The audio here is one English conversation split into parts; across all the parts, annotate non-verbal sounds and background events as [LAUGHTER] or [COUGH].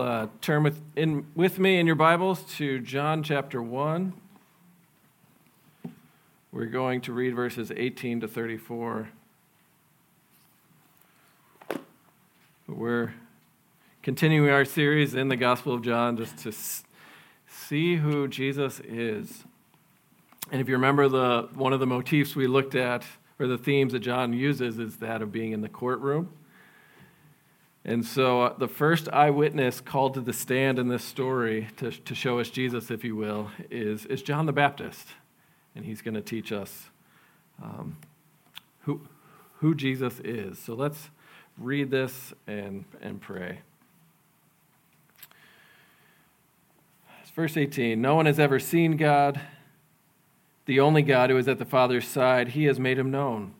Uh, turn with, in, with me in your Bibles to John chapter 1. We're going to read verses 18 to 34. We're continuing our series in the Gospel of John just to see who Jesus is. And if you remember, the, one of the motifs we looked at, or the themes that John uses, is that of being in the courtroom. And so, uh, the first eyewitness called to the stand in this story to, to show us Jesus, if you will, is, is John the Baptist. And he's going to teach us um, who, who Jesus is. So, let's read this and, and pray. Verse 18 No one has ever seen God, the only God who is at the Father's side, he has made him known.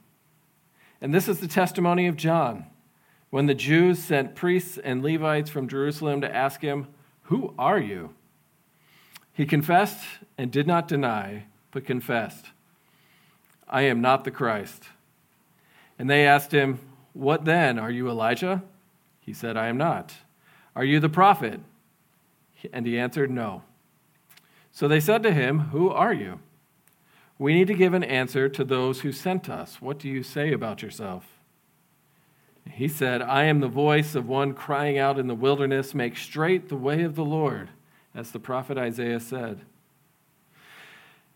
And this is the testimony of John when the Jews sent priests and Levites from Jerusalem to ask him, Who are you? He confessed and did not deny, but confessed, I am not the Christ. And they asked him, What then? Are you Elijah? He said, I am not. Are you the prophet? And he answered, No. So they said to him, Who are you? We need to give an answer to those who sent us. What do you say about yourself? He said, I am the voice of one crying out in the wilderness, make straight the way of the Lord, as the prophet Isaiah said.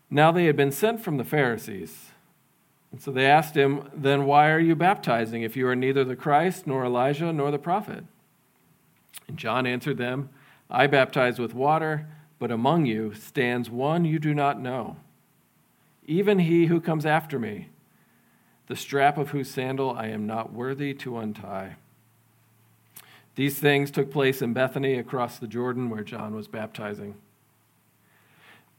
Now they had been sent from the Pharisees. And so they asked him, Then why are you baptizing if you are neither the Christ, nor Elijah, nor the prophet? And John answered them, I baptize with water, but among you stands one you do not know, even he who comes after me the strap of whose sandal I am not worthy to untie. These things took place in Bethany across the Jordan where John was baptizing.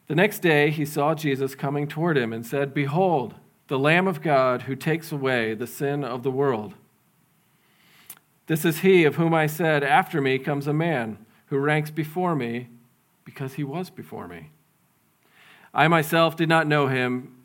The next day he saw Jesus coming toward him and said, Behold, the Lamb of God who takes away the sin of the world. This is he of whom I said, After me comes a man who ranks before me because he was before me. I myself did not know him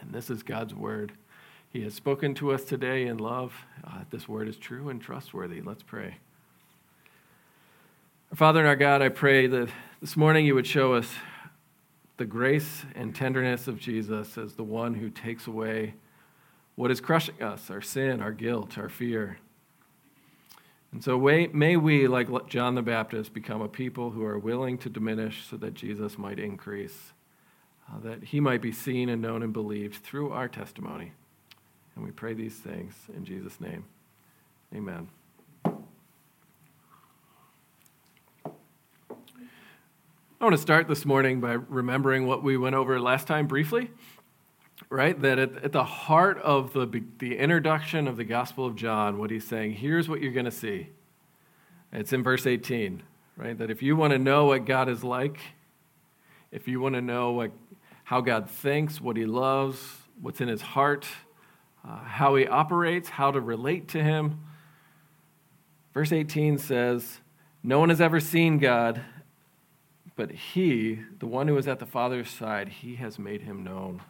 And this is God's word. He has spoken to us today in love. Uh, this word is true and trustworthy. Let's pray. Our Father and our God, I pray that this morning you would show us the grace and tenderness of Jesus as the one who takes away what is crushing us our sin, our guilt, our fear. And so may we, like John the Baptist, become a people who are willing to diminish so that Jesus might increase uh, that he might be seen and known and believed through our testimony. And we pray these things in Jesus' name. Amen. I want to start this morning by remembering what we went over last time briefly, right? That at, at the heart of the, the introduction of the Gospel of John, what he's saying, here's what you're going to see. It's in verse 18, right? That if you want to know what God is like, if you want to know what how God thinks, what he loves, what's in his heart, uh, how he operates, how to relate to him. Verse 18 says, No one has ever seen God, but he, the one who is at the Father's side, he has made him known.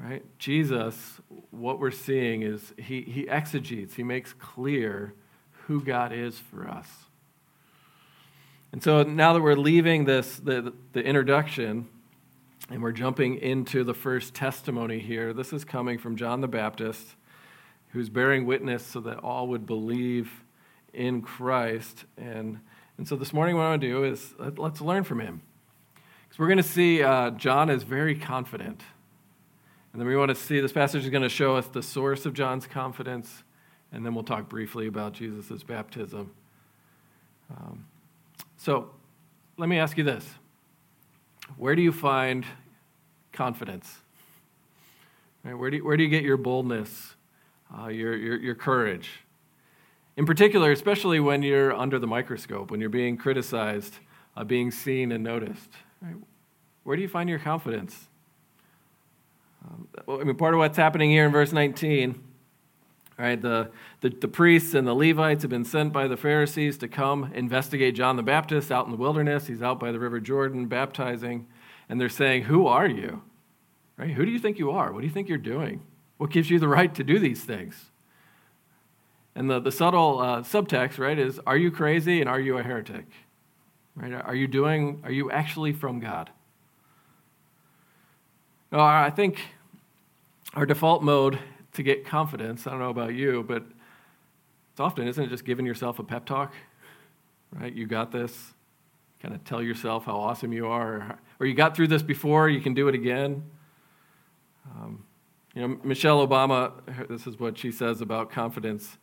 Right? Jesus, what we're seeing is he, he exegetes, he makes clear who God is for us. And so now that we're leaving this, the, the introduction, and we're jumping into the first testimony here. This is coming from John the Baptist, who's bearing witness so that all would believe in Christ. And, and so this morning, what I want to do is let's learn from him. Because we're going to see uh, John is very confident. And then we want to see this passage is going to show us the source of John's confidence. And then we'll talk briefly about Jesus' baptism. Um, so let me ask you this where do you find confidence? Where, do you, where do you get your boldness, uh, your, your, your courage? In particular, especially when you're under the microscope, when you're being criticized, uh, being seen and noticed. Right? Where do you find your confidence? Um, I mean, part of what's happening here in verse 19, right? The, the, the priests and the Levites have been sent by the Pharisees to come investigate John the Baptist out in the wilderness. He's out by the River Jordan baptizing, and they're saying, Who are you? Right? Who do you think you are? What do you think you're doing? What gives you the right to do these things? And the, the subtle uh, subtext, right, is are you crazy and are you a heretic? Right? Are you doing, are you actually from God? No, I think our default mode to get confidence, I don't know about you, but it's often, isn't it just giving yourself a pep talk? Right? You got this. Kind of tell yourself how awesome you are, or, you got through this before, you can do it again. Um, you know, Michelle Obama, this is what she says about confidence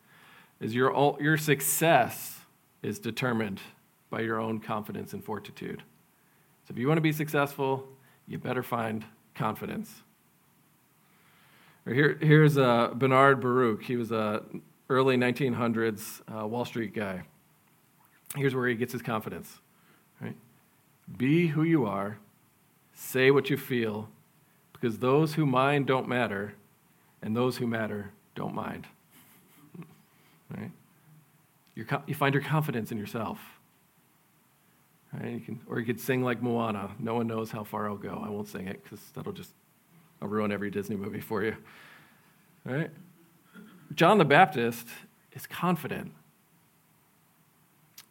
is your, your success is determined by your own confidence and fortitude. So if you want to be successful, you better find confidence. Here, here's uh, Bernard Baruch. He was a early 1900s uh, Wall Street guy. Here's where he gets his confidence. Right? Be who you are. Say what you feel, because those who mind don't matter, and those who matter don't mind. Right? you you find your confidence in yourself. Right? You can, or you could sing like Moana. No one knows how far I'll go. I won't sing it because that'll just I'll ruin every Disney movie for you. Right? John the Baptist is confident.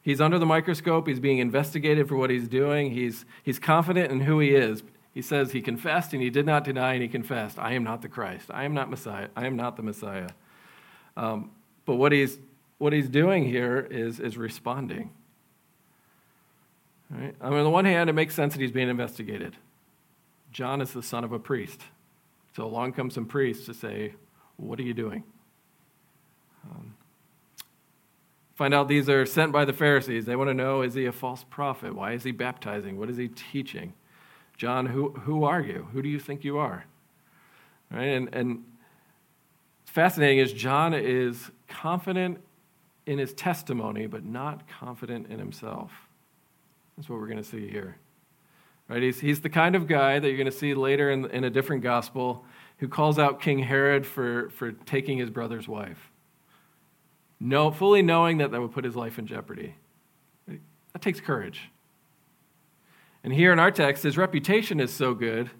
He's under the microscope. He's being investigated for what he's doing. He's, he's confident in who he is. He says he confessed and he did not deny and he confessed, I am not the Christ. I am not Messiah. I am not the Messiah. Um, but what he's, what he's doing here is, is responding. Right? I mean, on the one hand, it makes sense that he's being investigated. John is the son of a priest. So along comes some priests to say, What are you doing? Um, find out these are sent by the Pharisees. They want to know is he a false prophet? Why is he baptizing? What is he teaching? John, who, who are you? Who do you think you are? Right? And, and fascinating is John is confident in his testimony, but not confident in himself. That's what we're going to see here. Right? He's, he's the kind of guy that you're going to see later in, in a different gospel who calls out King Herod for, for taking his brother's wife. No, fully knowing that that would put his life in jeopardy. That takes courage. And here in our text, his reputation is so good,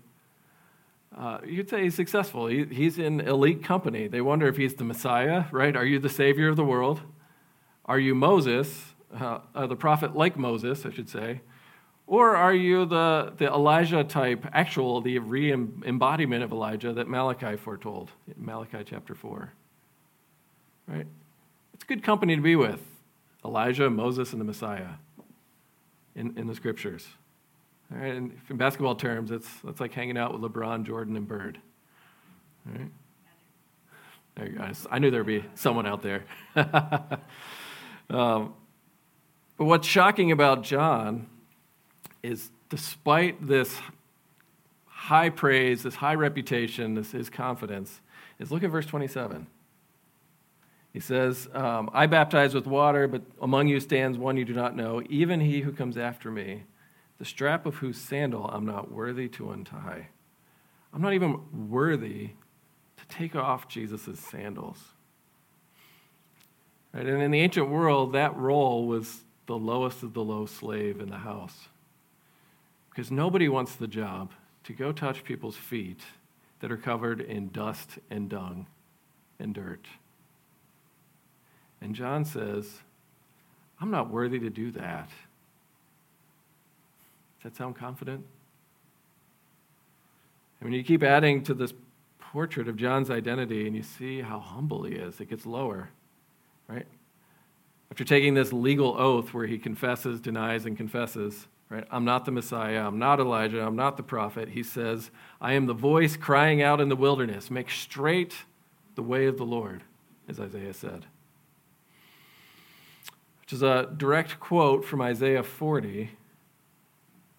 uh, you'd say he's successful. He, he's in elite company. They wonder if he's the Messiah, right? Are you the Savior of the world? Are you Moses, uh, uh, the prophet like Moses, I should say? Or are you the, the Elijah type, actual, the re embodiment of Elijah that Malachi foretold in Malachi chapter 4? Right? It's good company to be with Elijah, Moses, and the Messiah in, in the scriptures. All right? And in basketball terms, it's, it's like hanging out with LeBron, Jordan, and Bird. All right? There you guys. I knew there'd be someone out there. [LAUGHS] um, but what's shocking about John is despite this high praise, this high reputation, this his confidence, is look at verse 27. He says, um, I baptize with water, but among you stands one you do not know, even he who comes after me, the strap of whose sandal I'm not worthy to untie. I'm not even worthy to take off Jesus' sandals. Right? And in the ancient world, that role was the lowest of the low slave in the house. Because nobody wants the job to go touch people's feet that are covered in dust and dung and dirt. And John says, I'm not worthy to do that. Does that sound confident? I mean, you keep adding to this portrait of John's identity and you see how humble he is. It gets lower, right? After taking this legal oath where he confesses, denies, and confesses, right? I'm not the Messiah. I'm not Elijah. I'm not the prophet. He says, I am the voice crying out in the wilderness, make straight the way of the Lord, as Isaiah said. Which is a direct quote from Isaiah 40.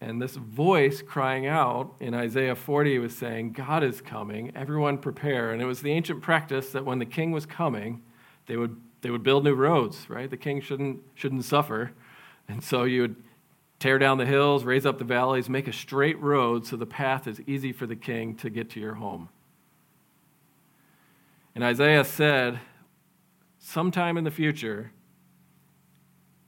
And this voice crying out in Isaiah 40 was saying, God is coming, everyone prepare. And it was the ancient practice that when the king was coming, they would they would build new roads, right? The king shouldn't, shouldn't suffer. And so you would tear down the hills, raise up the valleys, make a straight road so the path is easy for the king to get to your home. And Isaiah said, sometime in the future,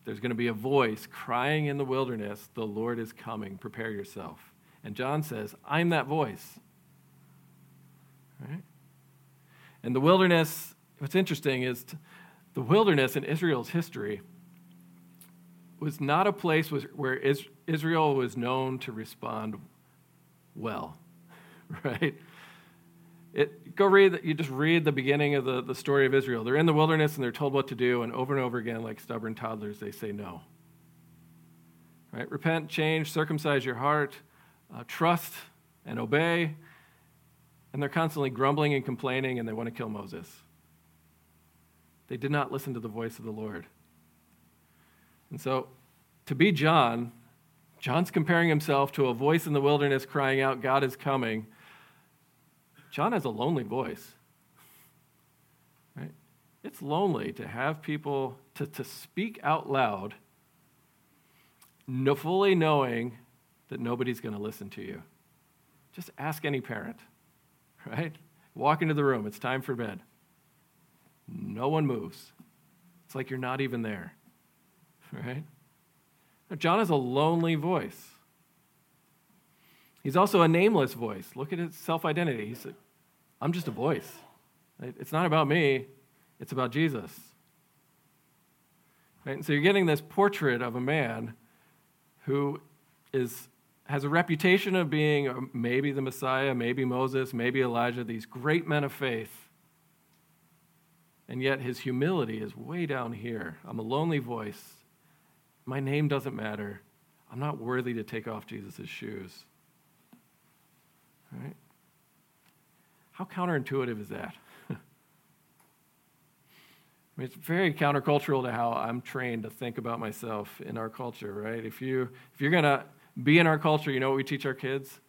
there's going to be a voice crying in the wilderness, The Lord is coming, prepare yourself. And John says, I'm that voice. Right? And the wilderness, what's interesting is the wilderness in Israel's history was not a place where Israel was known to respond well, [LAUGHS] right? It, go read, you just read the beginning of the, the story of Israel. They're in the wilderness and they're told what to do, and over and over again, like stubborn toddlers, they say no. Right? Repent, change, circumcise your heart, uh, trust, and obey. And they're constantly grumbling and complaining, and they want to kill Moses. They did not listen to the voice of the Lord. And so, to be John, John's comparing himself to a voice in the wilderness crying out, God is coming. John has a lonely voice. Right? It's lonely to have people to, to speak out loud, no, fully knowing that nobody's going to listen to you. Just ask any parent, [LAUGHS] right? Walk into the room, it's time for bed. No one moves. It's like you're not even there, right? John is a lonely voice. He's also a nameless voice. Look at his self identity. He's I'm just a voice. It's not about me, it's about Jesus. Right? And so you're getting this portrait of a man who is, has a reputation of being uh, maybe the Messiah, maybe Moses, maybe Elijah, these great men of faith. And yet his humility is way down here. I'm a lonely voice. My name doesn't matter. I'm not worthy to take off Jesus' shoes. Right? How counterintuitive is that? [LAUGHS] I mean, it's very countercultural to how I'm trained to think about myself in our culture, right? If, you, if you're going to be in our culture, you know what we teach our kids?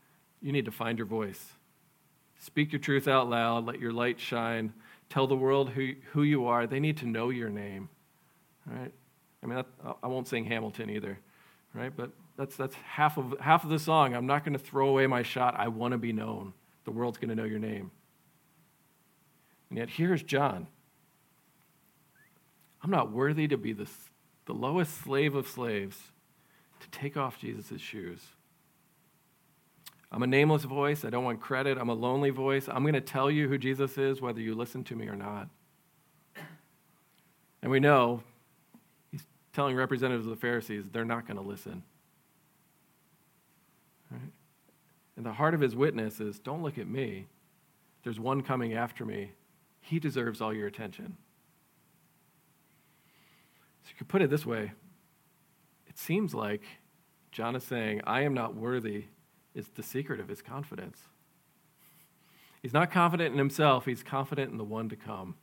You need to find your voice. Speak your truth out loud, let your light shine, tell the world who, who you are. They need to know your name, right? I mean, I won't sing Hamilton either, right? But that's, that's half, of, half of the song. I'm not going to throw away my shot. I want to be known. The world's going to know your name. And yet, here's John. I'm not worthy to be the, the lowest slave of slaves to take off Jesus' shoes. I'm a nameless voice. I don't want credit. I'm a lonely voice. I'm going to tell you who Jesus is, whether you listen to me or not. And we know telling representatives of the Pharisees they're not going to listen. Right? And the heart of his witness is don't look at me. There's one coming after me he deserves all your attention. So you could put it this way it seems like John is saying, I am not worthy, is the secret of his confidence. He's not confident in himself, he's confident in the one to come.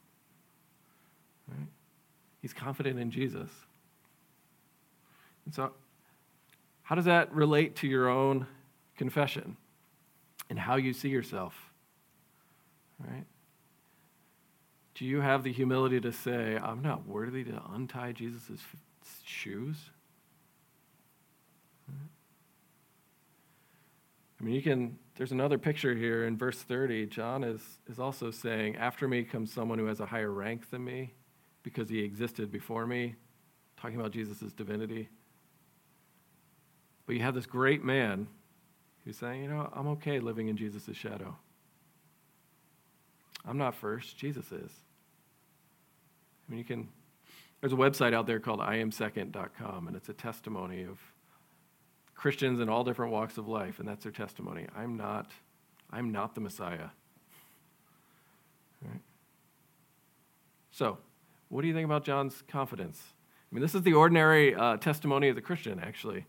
Right? He's confident in Jesus. And so, how does that relate to your own confession and how you see yourself? Right? Do you have the humility to say, I'm not worthy to untie Jesus' shoes? I mean, you can, there's another picture here in verse 30. John is, is also saying, After me comes someone who has a higher rank than me because he existed before me, talking about Jesus' divinity. But you have this great man who's saying, You know, I'm okay living in Jesus' shadow. I'm not first, Jesus is. I mean, you can, there's a website out there called iamsecond.com, and it's a testimony of Christians in all different walks of life, and that's their testimony. I'm not, I'm not the Messiah. Right? So, what do you think about John's confidence? I mean, this is the ordinary uh, testimony of the Christian, actually,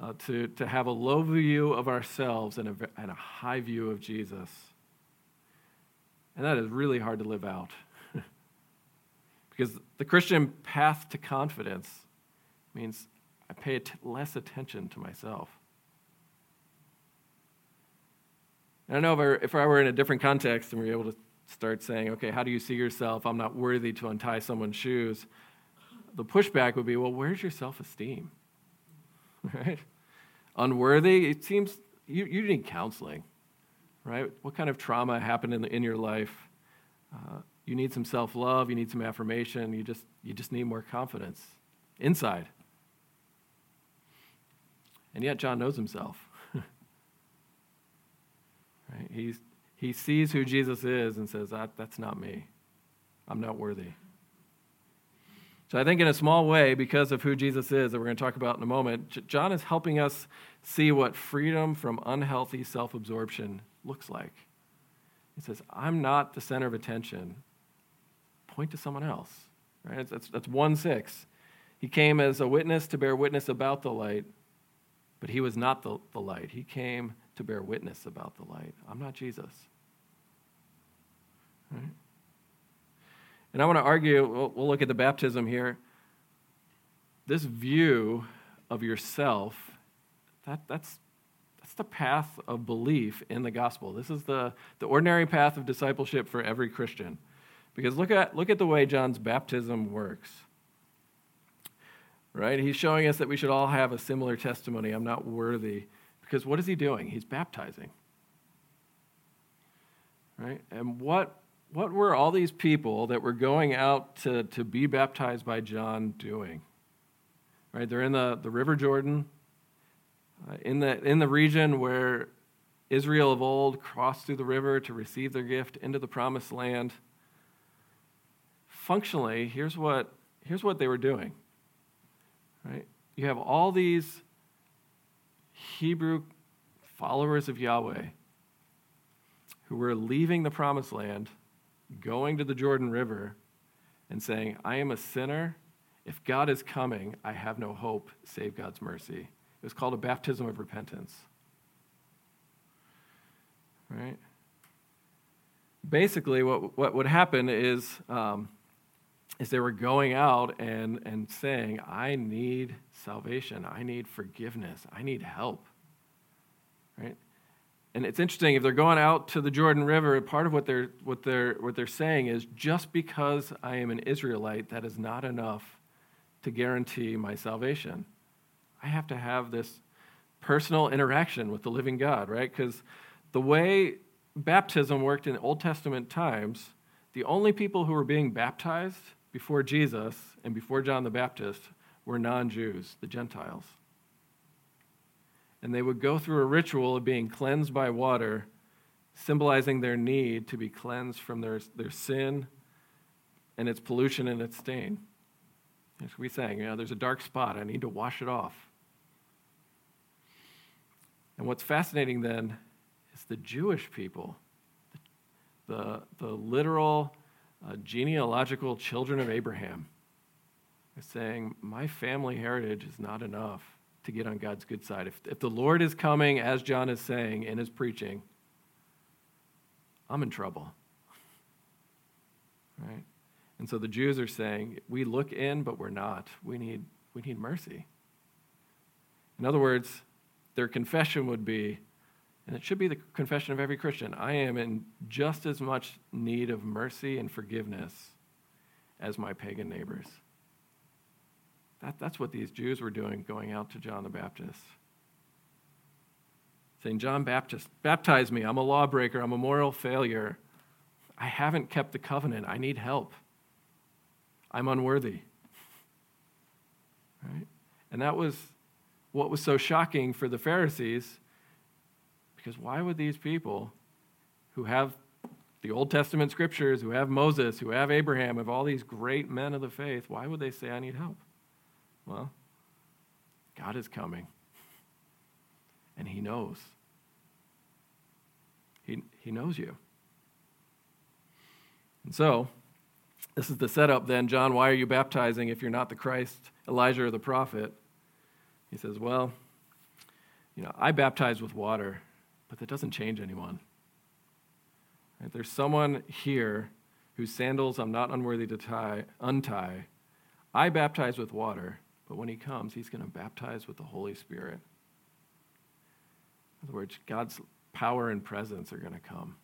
uh, to, to have a low view of ourselves and a, and a high view of Jesus. And that is really hard to live out. [LAUGHS] Because the Christian path to confidence means I pay less attention to myself. And I know if I, if I were in a different context and we were able to start saying, okay, how do you see yourself? I'm not worthy to untie someone's shoes. The pushback would be, well, where's your self esteem? [LAUGHS] Right? Unworthy, it seems you, you need counseling, right? What kind of trauma happened in, the, in your life? Uh, you need some self love, you need some affirmation, you just, you just need more confidence inside. And yet, John knows himself. [LAUGHS] right? He's, he sees who Jesus is and says, that, That's not me. I'm not worthy. So I think, in a small way, because of who Jesus is, that we're going to talk about in a moment, John is helping us see what freedom from unhealthy self absorption looks like. He says, I'm not the center of attention. Point to someone else. Right? That's, that's 1 6. He came as a witness to bear witness about the light, but he was not the, the light. He came to bear witness about the light. I'm not Jesus. Right? And I want to argue, we'll, look at the baptism here. This view of yourself, that, that's, that's the path of belief in the gospel. This is the, the ordinary path of discipleship for every Christian. Because look at, look at the way John's baptism works. Right? He's showing us that we should all have a similar testimony. I'm not worthy. Because what is he doing? He's baptizing. Right? And what what were all these people that were going out to, to be baptized by John doing? Right? They're in the, the River Jordan, uh, in, the, in the region where Israel of old crossed through the river to receive their gift into the promised land. Functionally, here's what, here's what they were doing. Right? You have all these Hebrew followers of Yahweh who were leaving the promised land going to the Jordan River and saying, I am a sinner. If God is coming, I have no hope save God's mercy. It was called a baptism of repentance. Right? Basically, what, what would happen is, um, is they were going out and, and saying, I need salvation. I need forgiveness. I need help. And it's interesting, if they're going out to the Jordan River, part of what they're, what, they're, what they're saying is just because I am an Israelite, that is not enough to guarantee my salvation. I have to have this personal interaction with the living God, right? Because the way baptism worked in Old Testament times, the only people who were being baptized before Jesus and before John the Baptist were non Jews, the Gentiles and they would go through a ritual of being cleansed by water, symbolizing their need to be cleansed from their, their sin and its pollution and its stain. As we sang, you know, there's a dark spot, I need to wash it off. And what's fascinating then is the Jewish people, the, the literal uh, genealogical children of Abraham, are saying, My family heritage is not enough to get on God's good side. If, if the Lord is coming, as John is saying in his preaching, I'm in trouble. [LAUGHS] Right? And so the Jews are saying, we look in, but we're not. We need, we need mercy. In other words, their confession would be, and it should be the confession of every Christian I am in just as much need of mercy and forgiveness as my pagan neighbors. That, that's what these Jews were doing going out to John the Baptist. Saying, John Baptist, baptize me. I'm a lawbreaker. I'm a moral failure. I haven't kept the covenant. I need help. I'm unworthy. Right? And that was what was so shocking for the Pharisees because why would these people who have the Old Testament scriptures, who have Moses, who have Abraham, have all these great men of the faith, why would they say, I need help? Well, God is coming, and He knows. He, he knows you. And so, this is the setup then. John, why are you baptizing if you're not the Christ, Elijah, or the prophet? He says, Well, you know, I baptize with water, but that doesn't change anyone. Right? There's someone here whose sandals I'm not unworthy to tie, untie. I baptize with water, but when he comes, he's going to baptize with the Holy Spirit. In other words, God's power and presence are going to come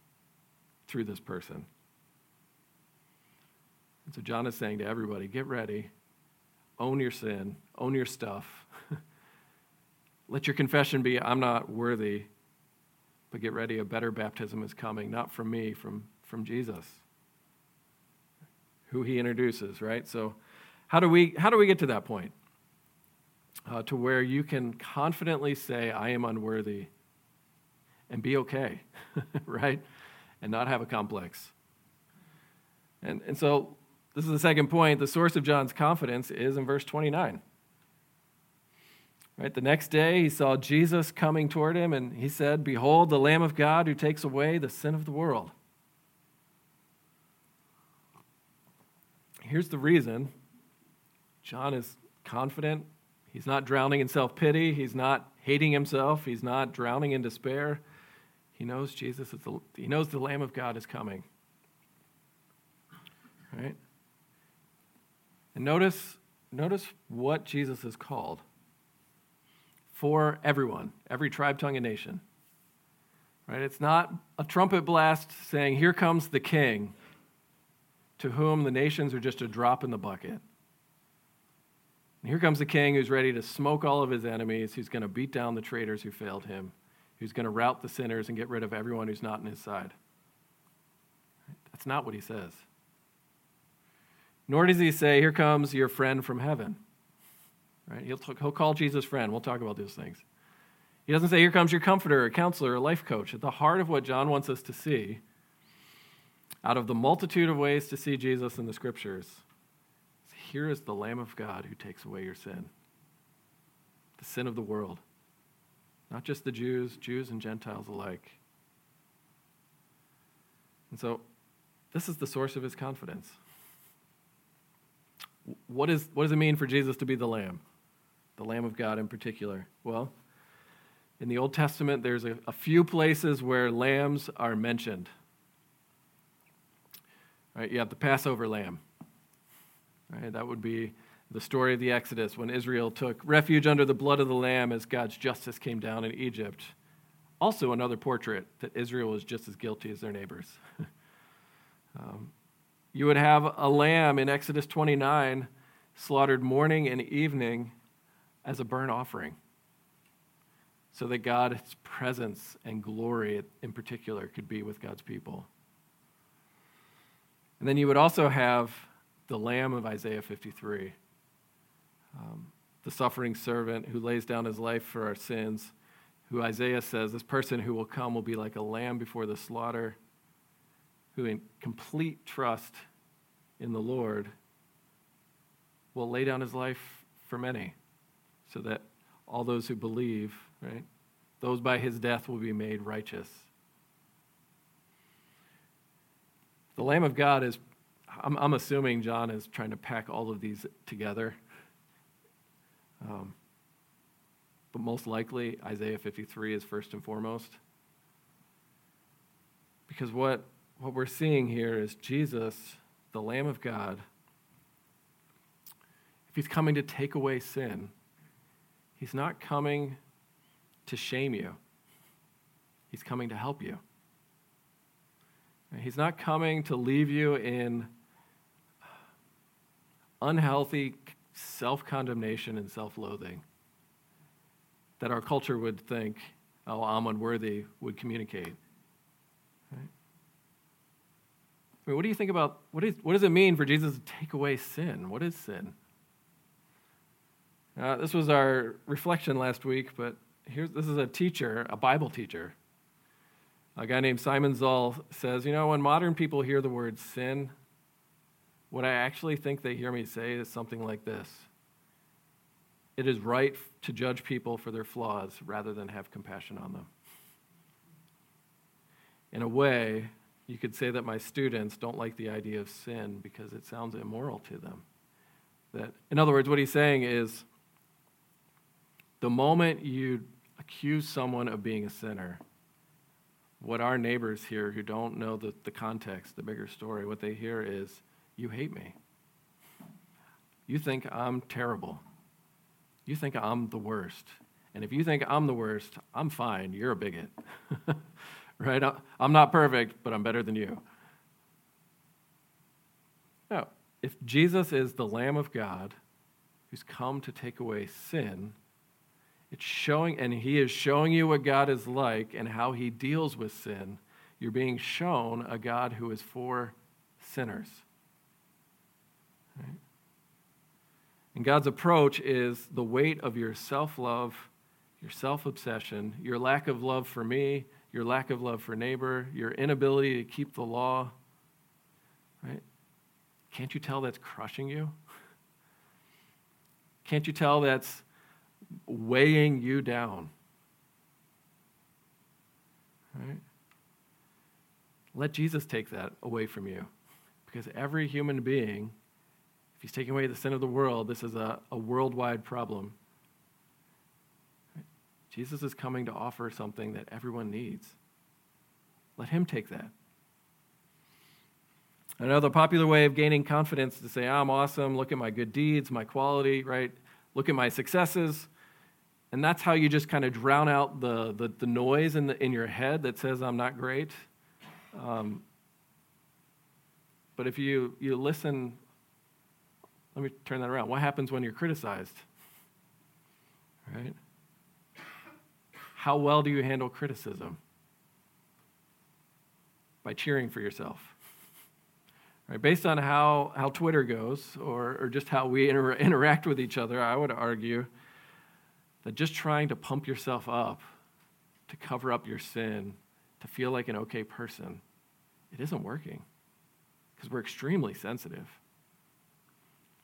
through this person. And so John is saying to everybody get ready, own your sin, own your stuff. [LAUGHS] Let your confession be I'm not worthy, but get ready, a better baptism is coming, not from me, from, from Jesus, who he introduces, right? So, how do we, how do we get to that point? Uh, to where you can confidently say, I am unworthy, and be okay, [LAUGHS] right? And not have a complex. And, and so, this is the second point. The source of John's confidence is in verse 29. Right, the next day he saw Jesus coming toward him, and he said, Behold, the Lamb of God who takes away the sin of the world. Here's the reason John is confident. He's not drowning in self pity. He's not hating himself. He's not drowning in despair. He knows Jesus is the, he knows the Lamb of God is coming. Right? And notice, notice what Jesus is called for everyone, every tribe, tongue, and nation. Right? It's not a trumpet blast saying, Here comes the king, to whom the nations are just a drop in the bucket. And here comes the king who's ready to smoke all of his enemies, who's going to beat down the traitors who failed him, who's going to rout the sinners and get rid of everyone who's not on his side. That's not what he says. Nor does he say, Here comes your friend from heaven. Right? He'll, he'll call Jesus friend. We'll talk about those things. He doesn't say, Here comes your comforter, a counselor, a life coach. At the heart of what John wants us to see, out of the multitude of ways to see Jesus in the scriptures, here is the Lamb of God who takes away your sin, the sin of the world. Not just the Jews, Jews and Gentiles alike. And so, this is the source of his confidence. What, is, what does it mean for Jesus to be the Lamb? the Lamb of God in particular? Well, in the Old Testament, there's a, a few places where lambs are mentioned. Right, you have the Passover lamb. Right, that would be the story of the Exodus when Israel took refuge under the blood of the lamb as God's justice came down in Egypt. Also, another portrait that Israel was just as guilty as their neighbors. [LAUGHS] um, you would have a lamb in Exodus 29 slaughtered morning and evening as a burnt offering so that God's presence and glory in particular could be with God's people. And then you would also have the Lamb of Isaiah 53, um, the suffering servant who lays down his life for our sins, who Isaiah says, this person who will come will be like a lamb before the slaughter, who in complete trust in the Lord will lay down his life for many so that all those who believe, right, those by his death will be made righteous. The Lamb of God is, I'm, I'm assuming John is trying to pack all of these together. Um, but most likely, Isaiah 53 is first and foremost. Because what, what we're seeing here is Jesus, the Lamb of God, if he's coming to take away sin, He's not coming to shame you, He's coming to help you. He's not coming to leave you in unhealthy self condemnation and self loathing that our culture would think, oh, I'm unworthy, would communicate. Right? I mean, what do you think about what, is, what does it mean for Jesus to take away sin? What is sin? Uh, this was our reflection last week, but here's, this is a teacher, a Bible teacher. A guy named Simon Zoll says, You know, when modern people hear the word sin, what I actually think they hear me say is something like this It is right to judge people for their flaws rather than have compassion on them. In a way, you could say that my students don't like the idea of sin because it sounds immoral to them. That, in other words, what he's saying is the moment you accuse someone of being a sinner, what our neighbors hear who don't know the, the context, the bigger story, what they hear is, You hate me. You think I'm terrible. You think I'm the worst. And if you think I'm the worst, I'm fine. You're a bigot. [LAUGHS] right? I'm not perfect, but I'm better than you. No, if Jesus is the Lamb of God who's come to take away sin, it's showing, and he is showing you what God is like and how he deals with sin. You're being shown a God who is for sinners. Right? And God's approach is the weight of your self love, your self obsession, your lack of love for me, your lack of love for neighbor, your inability to keep the law. Right? Can't you tell that's crushing you? [LAUGHS] Can't you tell that's weighing you down? Right? Let Jesus take that away from you. Because every human being, he's taking away the sin of the world, this is a, a worldwide problem. Jesus is coming to offer something that everyone needs. Let him take that. The popular way of gaining confidence to say, I'm awesome, look at my good deeds, my quality, right? Look at my successes. And that's how you just kind of drown out the, the, the noise in, the, in your head that says, I'm not great. Um, but if you, you listen, let me turn that around. What happens when you're criticized? Right? How well do you handle criticism? By cheering for yourself. Right, based on how, how Twitter goes, or, or just how we inter- interact with each other, I would argue that just trying to pump yourself up to cover up your sin, to feel like an okay person, it isn't working because we're extremely sensitive.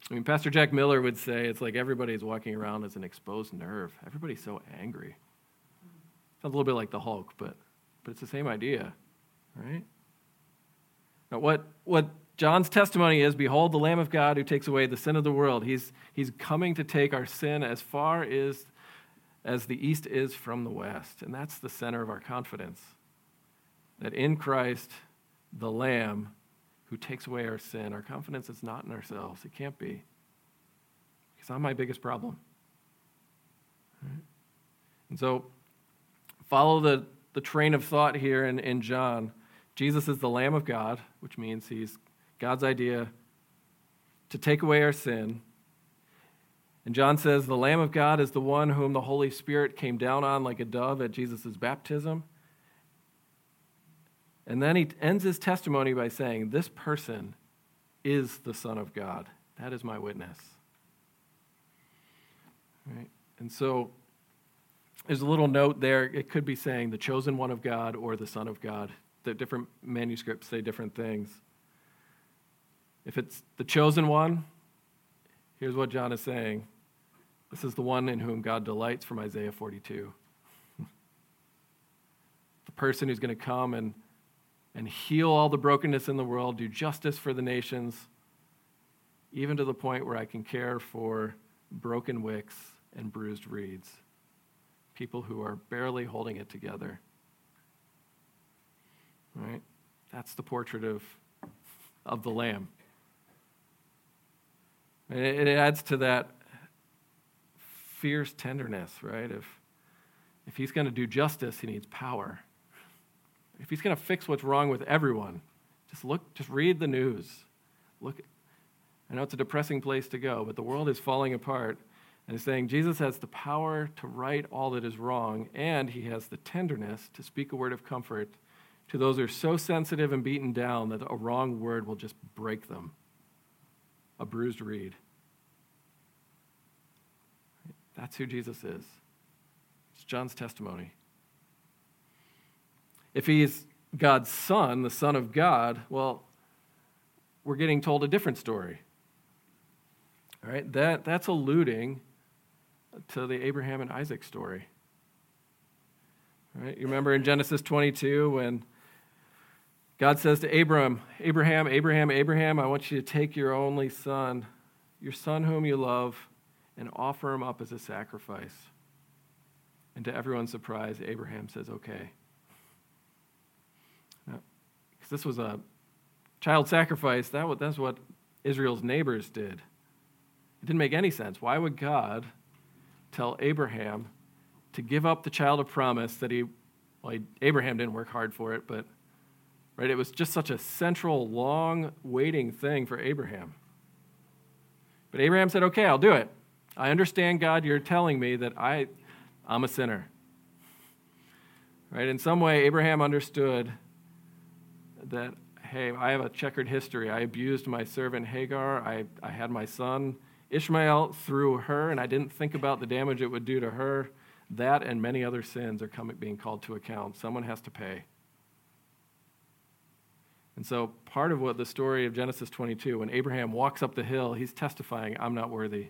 I mean, Pastor Jack Miller would say it's like everybody's walking around as an exposed nerve. Everybody's so angry. Sounds a little bit like the Hulk, but, but it's the same idea, right? Now, what, what John's testimony is Behold, the Lamb of God who takes away the sin of the world. He's, he's coming to take our sin as far as, as the east is from the west. And that's the center of our confidence. That in Christ, the Lamb who takes away our sin, our confidence is not in ourselves. It can't be. Because I'm my biggest problem. Right? And so, follow the, the train of thought here in, in John. Jesus is the Lamb of God, which means he's God's idea to take away our sin. And John says, The Lamb of God is the one whom the Holy Spirit came down on like a dove at Jesus' baptism. And then he ends his testimony by saying, This person is the Son of God. That is my witness. Right? And so there's a little note there. It could be saying the chosen one of God or the Son of God. The different manuscripts say different things. If it's the chosen one, here's what John is saying this is the one in whom God delights from Isaiah 42. [LAUGHS] the person who's going to come and, and heal all the brokenness in the world, do justice for the nations, even to the point where I can care for broken wicks and bruised reeds, people who are barely holding it together. Right? That's the portrait of, of the Lamb. It adds to that fierce tenderness, right? If, if he's going to do justice, he needs power. If he's going to fix what's wrong with everyone, just look, just read the news. Look, I know it's a depressing place to go, but the world is falling apart. And he's saying Jesus has the power to right all that is wrong, and he has the tenderness to speak a word of comfort to those who are so sensitive and beaten down that a wrong word will just break them a bruised reed. That's who Jesus is. It's John's testimony. If he's God's son, the Son of God, well, we're getting told a different story. All right, that, that's alluding to the Abraham and Isaac story. All right, you remember in Genesis 22 when God says to Abram, Abraham, Abraham, Abraham, I want you to take your only son, your son whom you love, and offer him up as a sacrifice. And to everyone's surprise, Abraham says, okay. This was a child sacrifice, that that's what Israel's neighbors did. It didn't make any sense. Why would God tell Abraham to give up the child of promise that he, well, he, Abraham didn't work hard for it, but Right? It was just such a central, long waiting thing for Abraham. But Abraham said, Okay, I'll do it. I understand, God, you're telling me that I, I'm a sinner. Right? In some way, Abraham understood that, hey, I have a checkered history. I abused my servant Hagar. I, I had my son Ishmael through her, and I didn't think about the damage it would do to her. That and many other sins are coming, being called to account. Someone has to pay. And so, part of what the story of Genesis 22, when Abraham walks up the hill, he's testifying, I'm not worthy.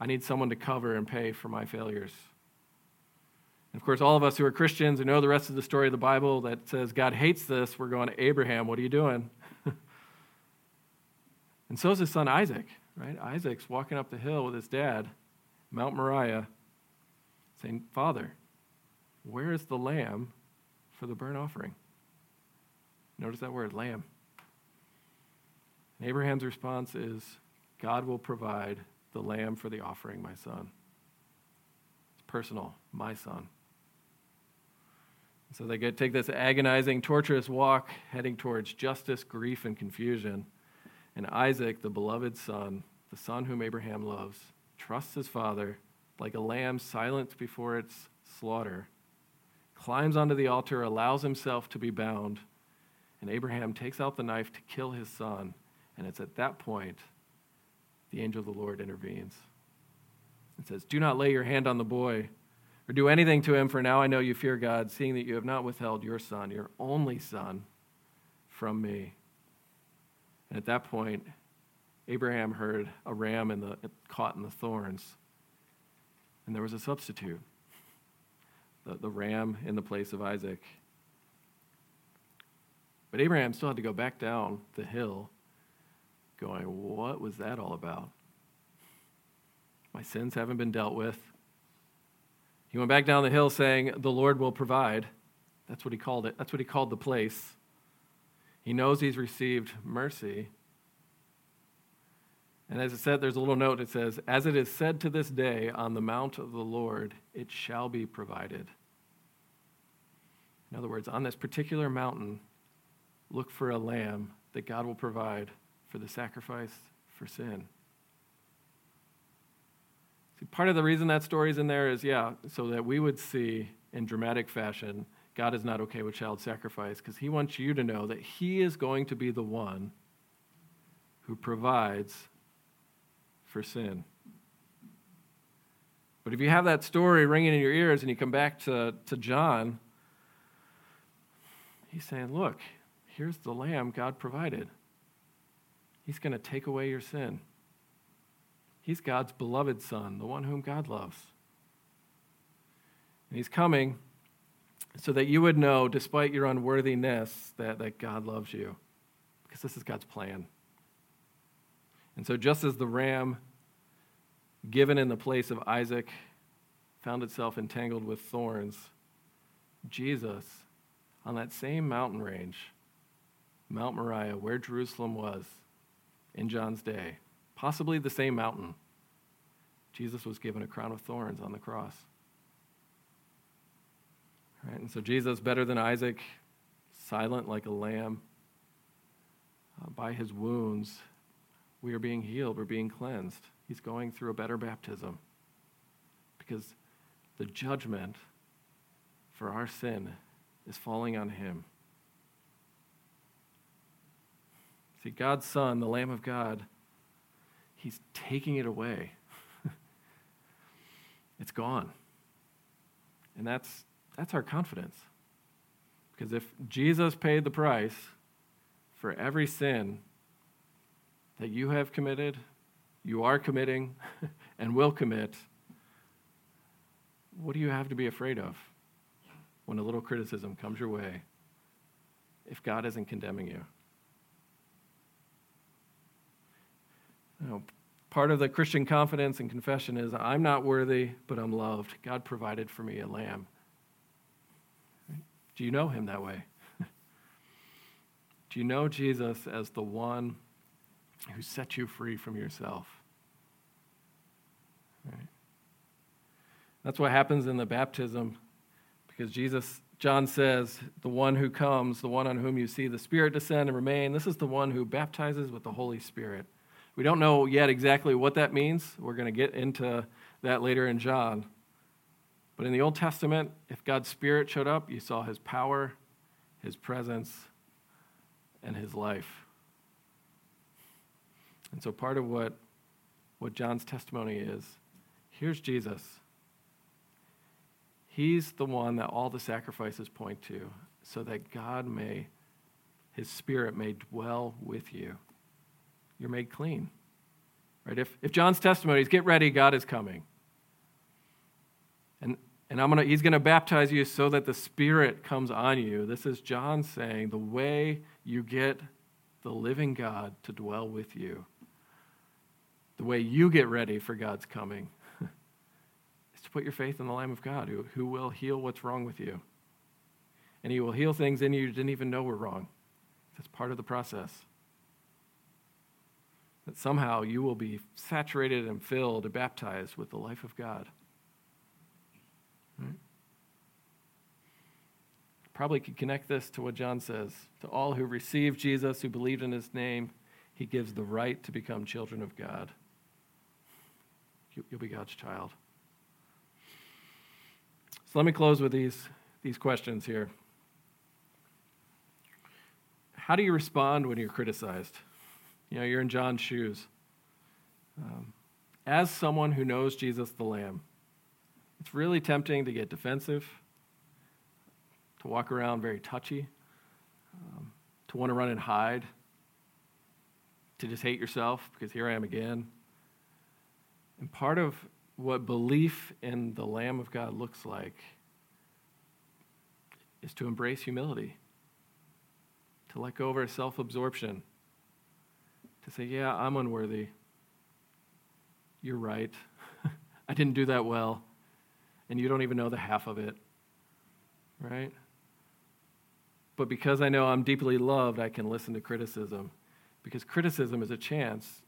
I need someone to cover and pay for my failures. And of course, all of us who are Christians who know the rest of the story of the Bible that says God hates this, we're going, to Abraham, what are you doing? [LAUGHS] and so is his son Isaac, right? Isaac's walking up the hill with his dad, Mount Moriah, saying, Father, where is the lamb for the burnt offering? Notice that word, lamb. And Abraham's response is, God will provide the lamb for the offering, my son. It's personal, my son. So they get, take this agonizing, torturous walk heading towards justice, grief, and confusion. And Isaac, the beloved son, the son whom Abraham loves, trusts his father like a lamb silenced before its slaughter, climbs onto the altar, allows himself to be bound, and Abraham takes out the knife to kill his son. And it's at that point the angel of the Lord intervenes and says, Do not lay your hand on the boy or do anything to him, for now I know you fear God, seeing that you have not withheld your son, your only son, from me. And at that point, Abraham heard a ram in the, caught in the thorns, and there was a substitute the, the ram in the place of Isaac. But Abraham still had to go back down the hill, going, What was that all about? My sins haven't been dealt with. He went back down the hill saying, The Lord will provide. That's what he called it. That's what he called the place. He knows he's received mercy. And as it said, there's a little note that says, As it is said to this day, on the mount of the Lord, it shall be provided. In other words, on this particular mountain, look for a lamb that God will provide for the sacrifice for sin. See, part of the reason that story's in there is, yeah, so that we would see in dramatic fashion God is not okay with child sacrifice because he wants you to know that he is going to be the one who provides for sin. But if you have that story ringing in your ears and you come back to, to John, he's saying, Look, here's the lamb God provided. He's going to take away your sin. He's God's beloved Son, the one whom God loves. And He's coming so that you would know, despite your unworthiness, that, that God loves you. Because this is God's plan. And so, just as the ram given in the place of Isaac found itself entangled with thorns, Jesus, on that same mountain range, Mount Moriah, where Jerusalem was in John's day, possibly the same mountain. Jesus was given a crown of thorns on the cross. Right? And so Jesus, better than Isaac, silent like a lamb, uh, by his wounds, we are being healed, we're being cleansed. He's going through a better baptism because the judgment for our sin is falling on him. See, God's Son, the Lamb of God, He's taking it away. [LAUGHS] it's gone. And that's, that's our confidence. Because if Jesus paid the price for every sin that you have committed, you are committing, [LAUGHS] and will commit, what do you have to be afraid of when a little criticism comes your way if God isn't condemning you? You know, part of the Christian confidence and confession is I'm not worthy, but I'm loved. God provided for me a lamb. Do you know him that way? [LAUGHS] Do you know Jesus as the one who set you free from yourself? Right? That's what happens in the baptism because Jesus, John says, the one who comes, the one on whom you see the Spirit descend and remain, this is the one who baptizes with the Holy Spirit We don't know yet exactly what that means. We're going to get into that later in John. But in the Old Testament, if God's Spirit showed up, you saw his power, his presence, and his life. And so part of what, what John's testimony is here's Jesus. He's the one that all the sacrifices point to, so that God may, his spirit may dwell with you. You're made clean. Right? If, if John's testimony is get ready, God is coming. And, and I'm gonna, he's going to baptize you so that the Spirit comes on you. This is John saying the way you get the living God to dwell with you, the way you get ready for God's coming, [LAUGHS] is to put your faith in the Lamb of God who, who will heal what's wrong with you. And he will heal things in you you didn't even know were wrong. That's part of the process. That somehow you will be saturated and filled and baptized with the life of God. Right? Probably could connect this to what John says. To all who received Jesus, who believed in his name, he gives the right to become children of God. You'll be God's child. So let me close with these, these questions here. How do you respond when you're criticized? You know, you're in John's shoes. Um, as someone who knows Jesus the Lamb, it's really tempting to get defensive, to walk around very touchy, um, to want to run and hide, to just hate yourself because here I am again. And part of what belief in the Lamb of God looks like is to embrace humility, to let go of our self absorption, to say, Yeah, I'm unworthy. You're right. [LAUGHS] I didn't do that well and you don't even know the half of it, right? But because I know I'm deeply loved, I can listen to criticism. Because criticism is a chance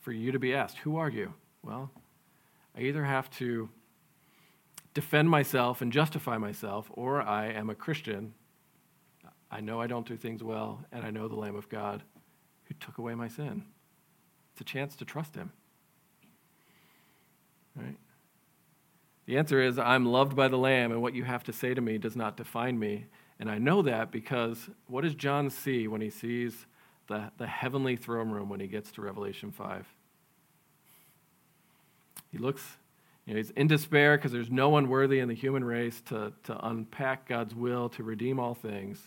for you to be asked, Who are you? Well, I either have to defend myself and justify myself, or I am a Christian. I know I don't do things well, and I know the Lamb of God who took away my sin. It's a chance to trust Him. Right? The answer is, I'm loved by the Lamb, and what you have to say to me does not define me. And I know that because what does John see when he sees the, the heavenly throne room when he gets to Revelation 5? He looks, you know, he's in despair because there's no one worthy in the human race to, to unpack God's will to redeem all things.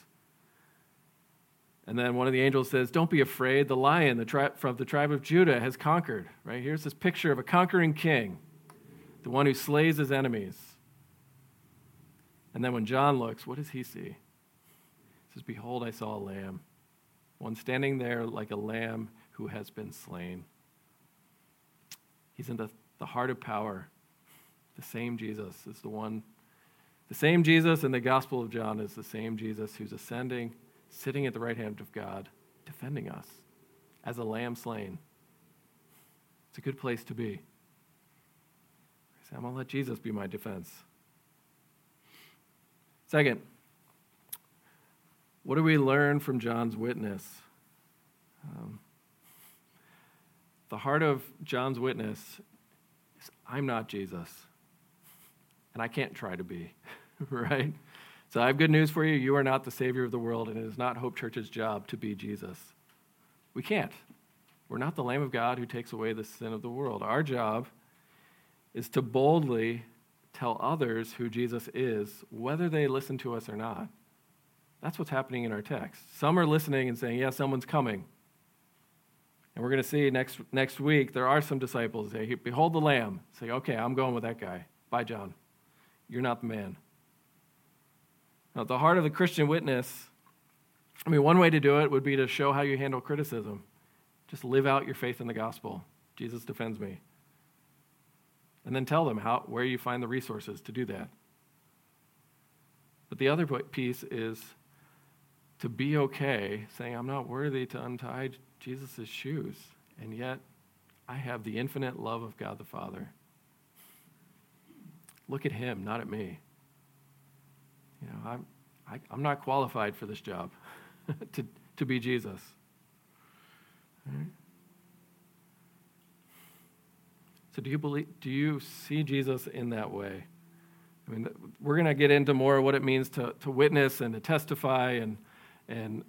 And then one of the angels says, Don't be afraid. The lion the tri- from the tribe of Judah has conquered. Right? Here's this picture of a conquering king the one who slays his enemies. And then when John looks, what does he see? He says, Behold, I saw a lamb, one standing there like a lamb who has been slain. He's in the, the heart of power. The same Jesus is the one. The same Jesus in the Gospel of John is the same Jesus who's ascending, sitting at the right hand of God, defending us as a lamb slain. It's a good place to be. I say, I'm going to let Jesus be my defense. Second, what do we learn from John's witness? Um, the heart of John's witness is I'm not Jesus, and I can't try to be, [LAUGHS] right? So I have good news for you. You are not the Savior of the world, and it is not Hope Church's job to be Jesus. We can't. We're not the Lamb of God who takes away the sin of the world. Our job is to boldly tell others who Jesus is, whether they listen to us or not. That's what's happening in our text. Some are listening and saying, Yeah, someone's coming. And we're going to see next, next week, there are some disciples say, Behold the Lamb. Say, Okay, I'm going with that guy. Bye, John. You're not the man. Now, the heart of the Christian witness, I mean, one way to do it would be to show how you handle criticism. Just live out your faith in the gospel. Jesus defends me and then tell them how, where you find the resources to do that. But the other piece is to be okay saying, I'm not worthy to untie Jesus' shoes, and yet I have the infinite love of God the Father. Look at him, not at me. You know, I'm, I, am i am not qualified for this job [LAUGHS] to, to be Jesus. Right? So, do you, believe, do you see Jesus in that way? I mean, we're going to get into more of what it means to, to witness and to testify and, and,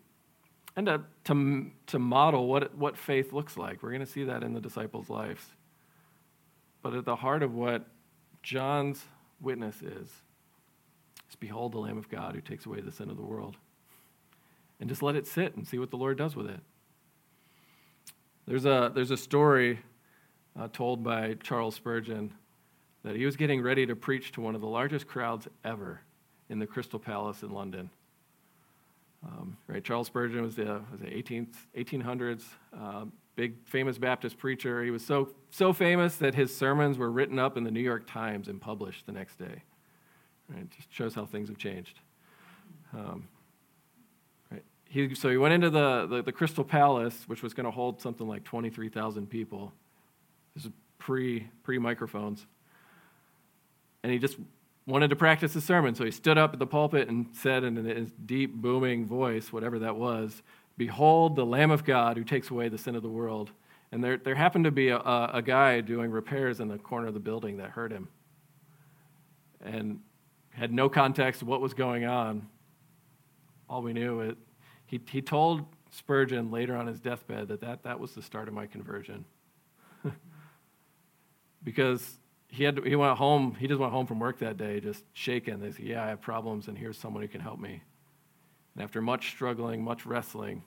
and to, to, to model what, what faith looks like. We're going to see that in the disciples' lives. But at the heart of what John's witness is, is Behold the Lamb of God who takes away the sin of the world. And just let it sit and see what the Lord does with it. There's a, there's a story uh, told by Charles Spurgeon that he was getting ready to preach to one of the largest crowds ever in the Crystal Palace in London. Um, right, Charles Spurgeon was the, was the 18th, 1800s, uh, big famous Baptist preacher. He was so, so famous that his sermons were written up in the New York Times and published the next day. Right, just shows how things have changed. Um, right. he, so he went into the, the, the Crystal Palace, which was going to hold something like 23,000 people. This is pre pre microphones. And he just wanted to practice his sermon. So he stood up at the pulpit and said in his deep, booming voice, whatever that was, Behold the Lamb of God who takes away the sin of the world. And there, there happened to be a, a guy doing repairs in the corner of the building that heard him and had no context of what was going on. All we knew, it, he, he told Spurgeon later on his deathbed that, that that was the start of my conversion. [LAUGHS] because he had he went home he just went home from work that day just shaken they said yeah i have problems and here's someone who can help me. And after much struggling much wrestling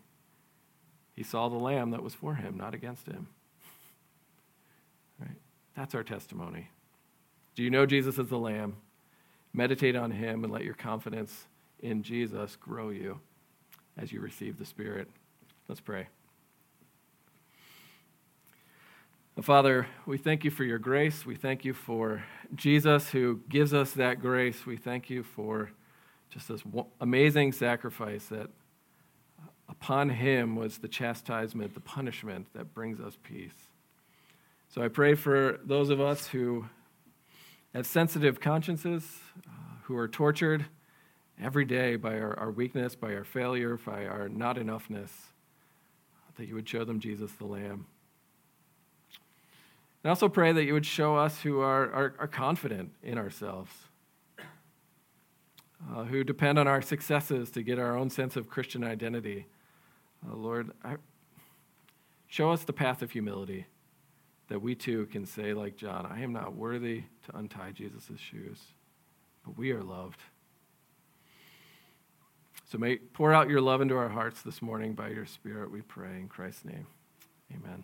he saw the lamb that was for him not against him. [LAUGHS] Right? That's our testimony. Do you know jesus as the lamb meditate on him and let your confidence in jesus grow you as you receive the spirit let's pray Father, we thank you for your grace. We thank you for Jesus who gives us that grace. We thank you for just this amazing sacrifice that upon him was the chastisement, the punishment that brings us peace. So I pray for those of us who have sensitive consciences, uh, who are tortured every day by our, our weakness, by our failure, by our not enoughness, that you would show them Jesus the Lamb. And also pray that you would show us who are, are, are confident in ourselves, uh, who depend on our successes to get our own sense of Christian identity. Uh, Lord, I, show us the path of humility that we too can say, like John, I am not worthy to untie Jesus' shoes, but we are loved. So may pour out your love into our hearts this morning by your Spirit, we pray in Christ's name. Amen.